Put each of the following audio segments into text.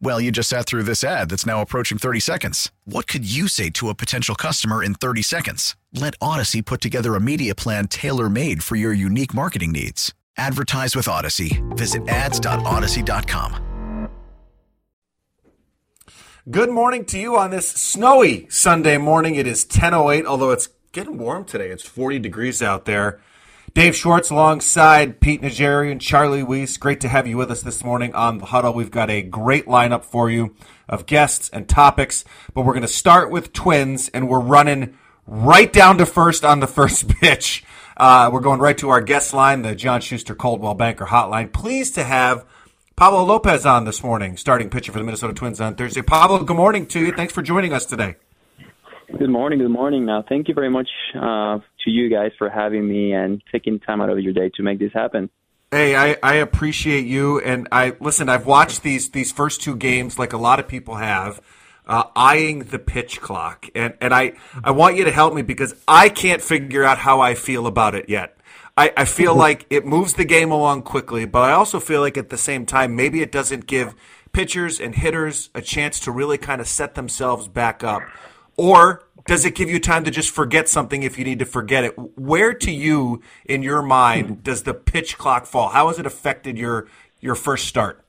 Well, you just sat through this ad that's now approaching 30 seconds. What could you say to a potential customer in 30 seconds? Let Audacy put together a media plan tailor made for your unique marketing needs. Advertise with Audacy. Visit ads.audacy.com. Good morning to you on this snowy Sunday morning. It is 10:08, although it's getting warm today. It's 40 degrees out there. Dave Schwartz alongside Pete Najarian and Charlie Weis. Great to have you with us this morning on the huddle. We've got a great lineup for you of guests and topics, but we're going to start with twins, and we're running right down to first on the first pitch. Uh, we're going right to our guest line, the John Schuster Coldwell Banker Hotline. Pleased to have Pablo Lopez on this morning, starting pitcher for the Minnesota Twins on Thursday. Pablo, good morning to you. Thanks for joining us today. Good morning. Good morning. Now, thank you very much uh, to you guys for having me and taking time out of your day to make this happen. Hey, I, I appreciate you, and I listen. I've watched these these first two games, like a lot of people have, uh, eyeing the pitch clock, and and I I want you to help me because I can't figure out how I feel about it yet. I, I feel like it moves the game along quickly, but I also feel like at the same time maybe it doesn't give pitchers and hitters a chance to really kind of set themselves back up. Or does it give you time to just forget something if you need to forget it? Where to you, in your mind, hmm. does the pitch clock fall? How has it affected your your first start?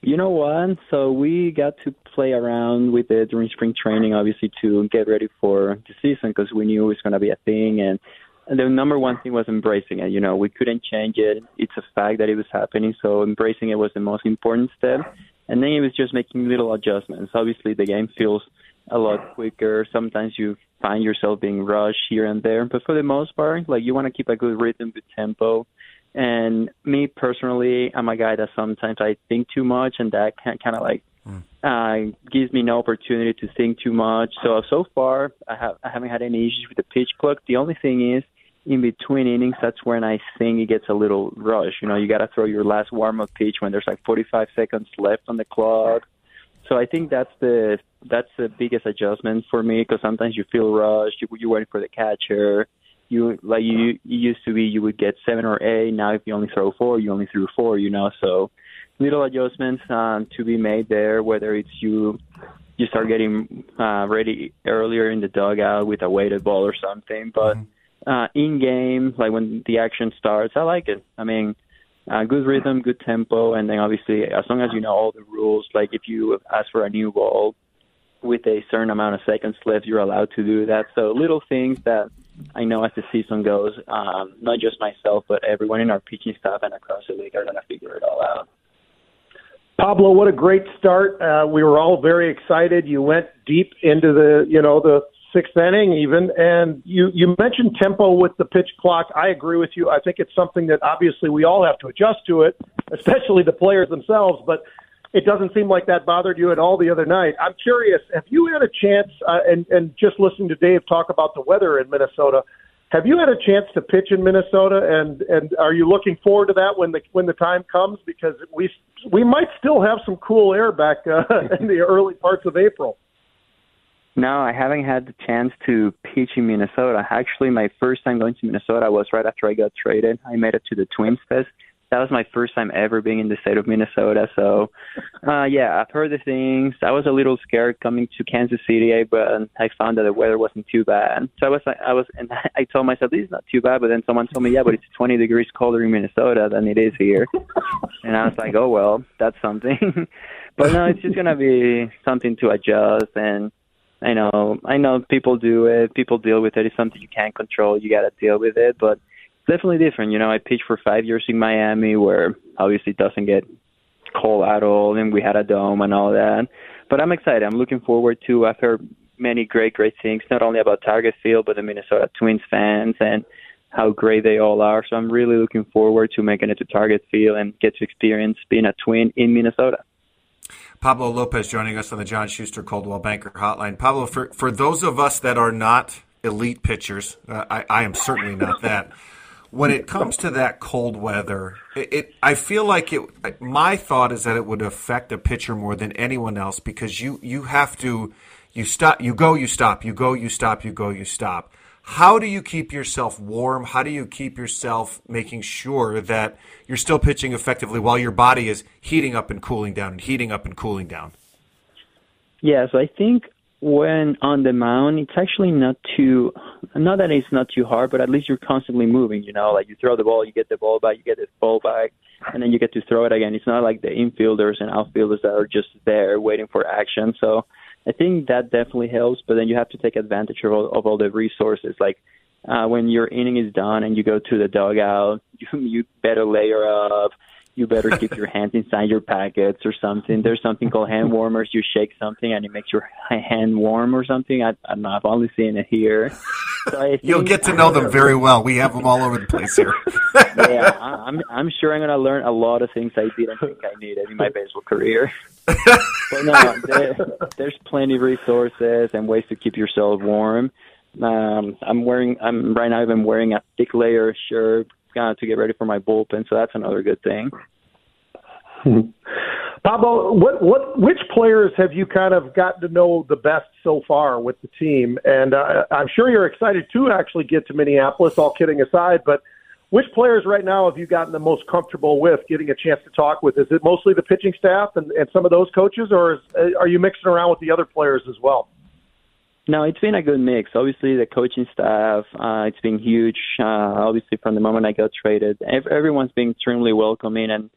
You know what? So we got to play around with it during spring training, obviously to get ready for the season because we knew it was going to be a thing. And, and the number one thing was embracing it. You know, we couldn't change it. It's a fact that it was happening. So embracing it was the most important step. And then it was just making little adjustments. Obviously, the game feels a lot quicker. Sometimes you find yourself being rushed here and there, but for the most part, like you want to keep a good rhythm, good tempo. And me personally, I'm a guy that sometimes I think too much, and that kind of like mm. uh, gives me no opportunity to think too much. So so far, I have I haven't had any issues with the pitch clock. The only thing is, in between innings, that's when I think it gets a little rush. You know, you got to throw your last warm up pitch when there's like 45 seconds left on the clock. So I think that's the that's the biggest adjustment for me because sometimes you feel rushed. You, you're waiting for the catcher. You like you, you used to be you would get seven or eight. Now if you only throw four, you only threw four. You know, so little adjustments um, to be made there. Whether it's you you start getting uh, ready earlier in the dugout with a weighted ball or something, but. Mm-hmm. Uh, in game, like when the action starts, I like it. I mean, uh, good rhythm, good tempo, and then obviously as long as you know all the rules, like if you ask for a new ball with a certain amount of seconds left, you're allowed to do that. So little things that I know as the season goes, um, not just myself, but everyone in our pitching staff and across the league are going to figure it all out. Pablo, what a great start! Uh, we were all very excited. You went deep into the, you know, the sixth inning even. And you you mentioned tempo with the pitch clock. I agree with you. I think it's something that obviously we all have to adjust to it, especially the players themselves. But it doesn't seem like that bothered you at all the other night. I'm curious, have you had a chance? Uh, and and just listening to Dave talk about the weather in Minnesota. Have you had a chance to pitch in Minnesota, and and are you looking forward to that when the when the time comes? Because we we might still have some cool air back uh, in the early parts of April. No, I haven't had the chance to pitch in Minnesota. Actually, my first time going to Minnesota was right after I got traded. I made it to the Twins Fest. That was my first time ever being in the state of Minnesota. So, uh, yeah, I've heard the things. I was a little scared coming to Kansas City, but I found that the weather wasn't too bad. So I was, I was, and I told myself this is not too bad. But then someone told me, yeah, but it's 20 degrees colder in Minnesota than it is here. and I was like, oh well, that's something. but no, it's just gonna be something to adjust and I know, I know people do it. People deal with it. It's something you can't control. You got to deal with it, but it's definitely different. You know, I pitched for five years in Miami, where obviously it doesn't get cold at all, and we had a dome and all that. But I'm excited. I'm looking forward to. I've heard many great, great things, not only about Target Field, but the Minnesota Twins fans and how great they all are. So I'm really looking forward to making it to Target Field and get to experience being a Twin in Minnesota. Pablo Lopez joining us on the John Schuster Coldwell Banker Hotline. Pablo, for, for those of us that are not elite pitchers, uh, I, I am certainly not that. When it comes to that cold weather, it, it, I feel like it. My thought is that it would affect a pitcher more than anyone else because you you have to you stop you go you stop you go you stop you go you stop how do you keep yourself warm? How do you keep yourself making sure that you're still pitching effectively while your body is heating up and cooling down and heating up and cooling down? Yes, I think when on the mound, it's actually not too, not that it's not too hard, but at least you're constantly moving. You know, like you throw the ball, you get the ball back, you get the ball back, and then you get to throw it again. It's not like the infielders and outfielders that are just there waiting for action. So I think that definitely helps, but then you have to take advantage of all, of all the resources. Like uh, when your inning is done and you go to the dugout, you, you better layer up. You better keep your hands inside your packets or something. There's something called hand warmers. You shake something and it makes your hand warm or something. I, I. I've only seen it here. So You'll get to know them very well. We have them all over the place here. yeah, I'm I'm sure I'm gonna learn a lot of things I didn't think I needed in my baseball career. but no, there, there's plenty of resources and ways to keep yourself warm. Um, I'm wearing I'm right now. I'm wearing a thick layer shirt to get ready for my bullpen, so that's another good thing. Pablo, what what which players have you kind of gotten to know the best so far with the team? And uh, I'm sure you're excited to actually get to Minneapolis. All kidding aside, but which players right now have you gotten the most comfortable with getting a chance to talk with? Is it mostly the pitching staff and, and some of those coaches, or is, uh, are you mixing around with the other players as well? No, it's been a good mix. Obviously, the coaching staff, uh, it's been huge. Uh, obviously, from the moment I got traded, everyone's been extremely welcoming and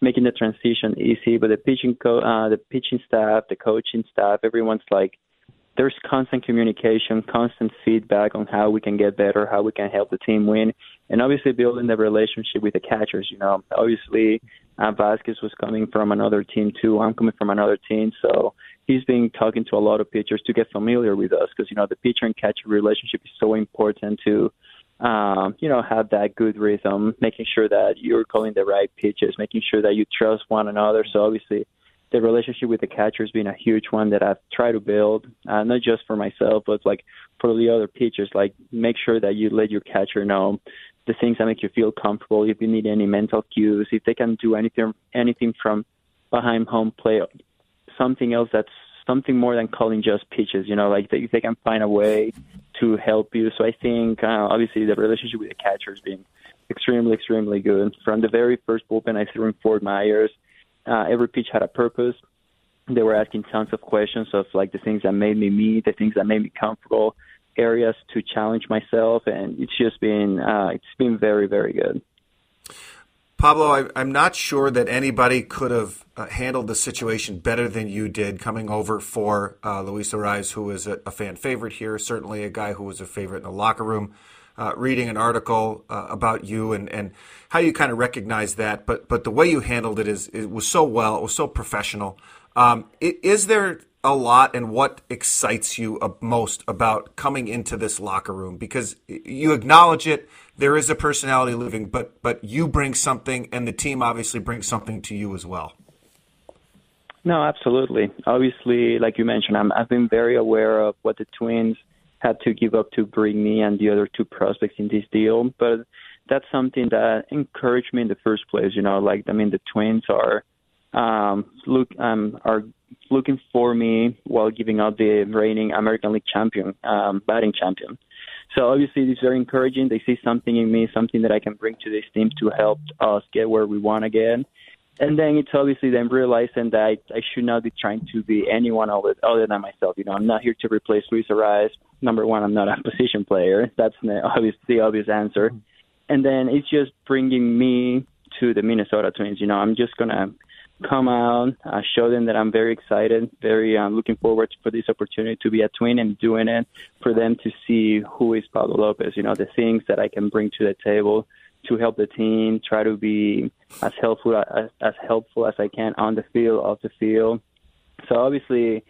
making the transition easy. But the pitching, co- uh, the pitching staff, the coaching staff, everyone's like there's constant communication, constant feedback on how we can get better, how we can help the team win, and obviously building the relationship with the catchers. You know, obviously uh, Vázquez was coming from another team too. I'm coming from another team, so he's been talking to a lot of pitchers to get familiar with us because you know the pitcher and catcher relationship is so important to. Um, you know, have that good rhythm, making sure that you're calling the right pitches, making sure that you trust one another. So obviously, the relationship with the catcher has been a huge one that I've tried to build, uh, not just for myself, but like for the other pitchers. Like make sure that you let your catcher know the things that make you feel comfortable. If you need any mental cues, if they can do anything, anything from behind home plate, something else that's something more than calling just pitches. You know, like they, they can find a way to help you. So I think uh, obviously the relationship with the catcher has been extremely, extremely good. From the very first bullpen I threw in Fort Myers uh, every pitch had a purpose. They were asking tons of questions of like the things that made me me, the things that made me comfortable, areas to challenge myself, and it's just been uh, it's been very very good. Pablo, I, am not sure that anybody could have uh, handled the situation better than you did coming over for uh, Luis Arraez, who is a, a, fan favorite here, certainly a guy who was a favorite in the locker room uh, reading an article uh, about you and, and how you kind of recognize that, but but the way you handled it is it was so well, it was so professional. Um, is there a lot and what excites you most about coming into this locker room because you acknowledge it there is a personality living but but you bring something and the team obviously brings something to you as well no absolutely obviously like you mentioned i have been very aware of what the twins had to give up to bring me and the other two prospects in this deal. But that's something that encouraged me in the first place. You know, like I mean, the Twins are um, look um, are looking for me while giving up the reigning American League champion, um, batting champion. So obviously, it's very encouraging. They see something in me, something that I can bring to this team to help us get where we want again. and then it's obviously them realizing that I, I should not be trying to be anyone other, other than myself. You know, I'm not here to replace Luis Arraez. Number one, I'm not a position player. That's the obvious, the obvious answer. And then it's just bringing me to the Minnesota Twins. You know, I'm just gonna come out, uh, show them that I'm very excited, very uh, looking forward for this opportunity to be a twin and doing it for them to see who is Pablo Lopez. You know, the things that I can bring to the table to help the team, try to be as helpful as, as helpful as I can on the field, off the field. So obviously,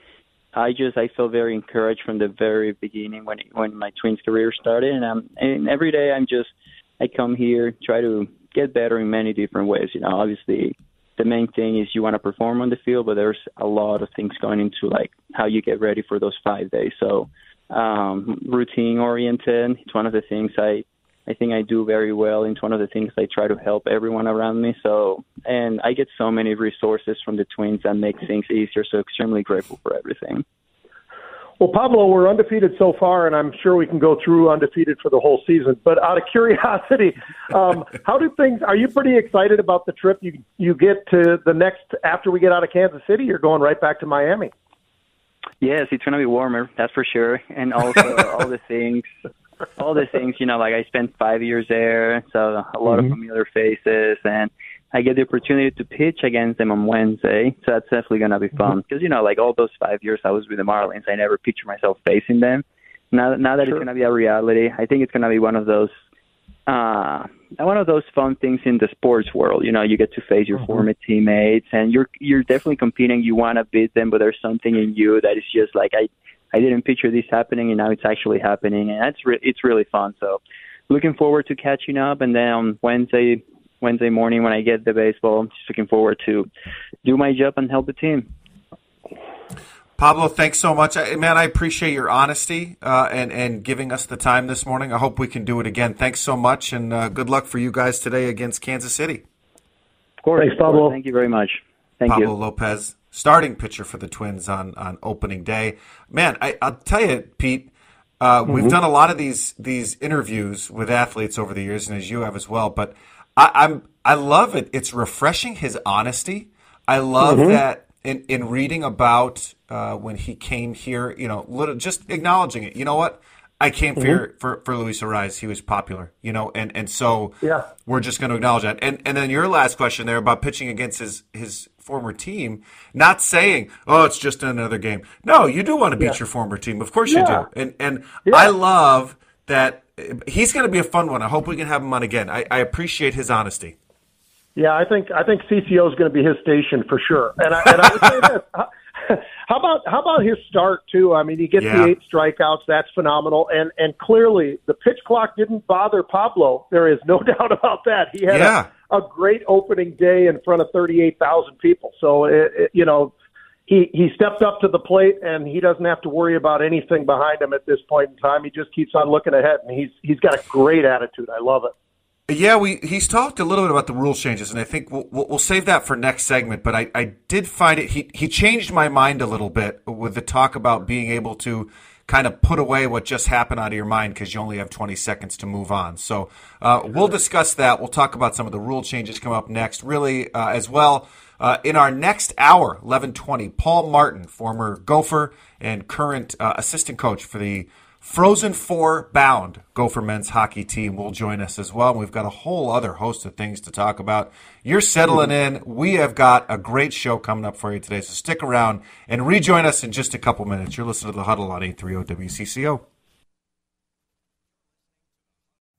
I just I feel very encouraged from the very beginning when when my twins career started, and um, and every day I'm just I come here try to get better in many different ways. You know, obviously the main thing is you want to perform on the field, but there's a lot of things going into like how you get ready for those five days. So um, routine oriented. It's one of the things I I think I do very well. It's one of the things I try to help everyone around me. So and I get so many resources from the twins that make things easier. So extremely grateful for everything. Well, Pablo, we're undefeated so far, and I'm sure we can go through undefeated for the whole season. But out of curiosity, um, how do things? Are you pretty excited about the trip you you get to the next after we get out of Kansas City? You're going right back to Miami. Yes, it's gonna be warmer, that's for sure, and also all the things, all the things. You know, like I spent five years there, so a lot mm-hmm. of familiar faces, and I get the opportunity to pitch against them on Wednesday, so that's definitely gonna be fun. Because mm-hmm. you know, like all those five years I was with the Marlins, I never pictured myself facing them. Now, now that sure. it's gonna be a reality, I think it's gonna be one of those, uh, one of those fun things in the sports world. You know, you get to face your mm-hmm. former teammates, and you're you're definitely competing. You want to beat them, but there's something in you that is just like I, I didn't picture this happening, and now it's actually happening, and that's re- it's really fun. So, looking forward to catching up, and then on Wednesday Wednesday morning when I get the baseball. I'm just looking forward to do my job and help the team. Pablo, thanks so much, man. I appreciate your honesty uh, and and giving us the time this morning. I hope we can do it again. Thanks so much, and uh, good luck for you guys today against Kansas City. Of course, thanks, Pablo. Thank you very much. Thank Pablo you. Pablo Lopez, starting pitcher for the Twins on on opening day. Man, I, will tell you, Pete. Uh, mm-hmm. We've done a lot of these these interviews with athletes over the years, and as you have as well. But I, am I love it. It's refreshing his honesty. I love mm-hmm. that in in reading about uh, when he came here. You know, little, just acknowledging it. You know what? I came mm-hmm. for, for for Luis Arraez. He was popular, you know, and and so yeah. we're just going to acknowledge that. And and then your last question there about pitching against his his former team, not saying, oh, it's just another game. No, you do want to beat yeah. your former team, of course yeah. you do. And and. I love that he's going to be a fun one. I hope we can have him on again. I, I appreciate his honesty. Yeah, I think I think CCO is going to be his station for sure. And I, and I would say this: how about how about his start too? I mean, he gets yeah. the eight strikeouts. That's phenomenal. And and clearly, the pitch clock didn't bother Pablo. There is no doubt about that. He had yeah. a, a great opening day in front of thirty eight thousand people. So it, it, you know, he he stepped up to the plate and he doesn't have to worry about anything behind him at this point in time. He just keeps on looking ahead and he's he's got a great attitude. I love it. Yeah, we he's talked a little bit about the rule changes, and I think we'll, we'll save that for next segment. But I, I did find it he he changed my mind a little bit with the talk about being able to kind of put away what just happened out of your mind because you only have 20 seconds to move on. So uh, we'll discuss that. We'll talk about some of the rule changes come up next, really uh, as well. Uh, in our next hour, 1120, Paul Martin, former Gopher and current uh, assistant coach for the Frozen Four bound Gopher men's hockey team will join us as well. We've got a whole other host of things to talk about. You're settling in. We have got a great show coming up for you today, so stick around and rejoin us in just a couple minutes. You're listening to The Huddle on 830 WCCO.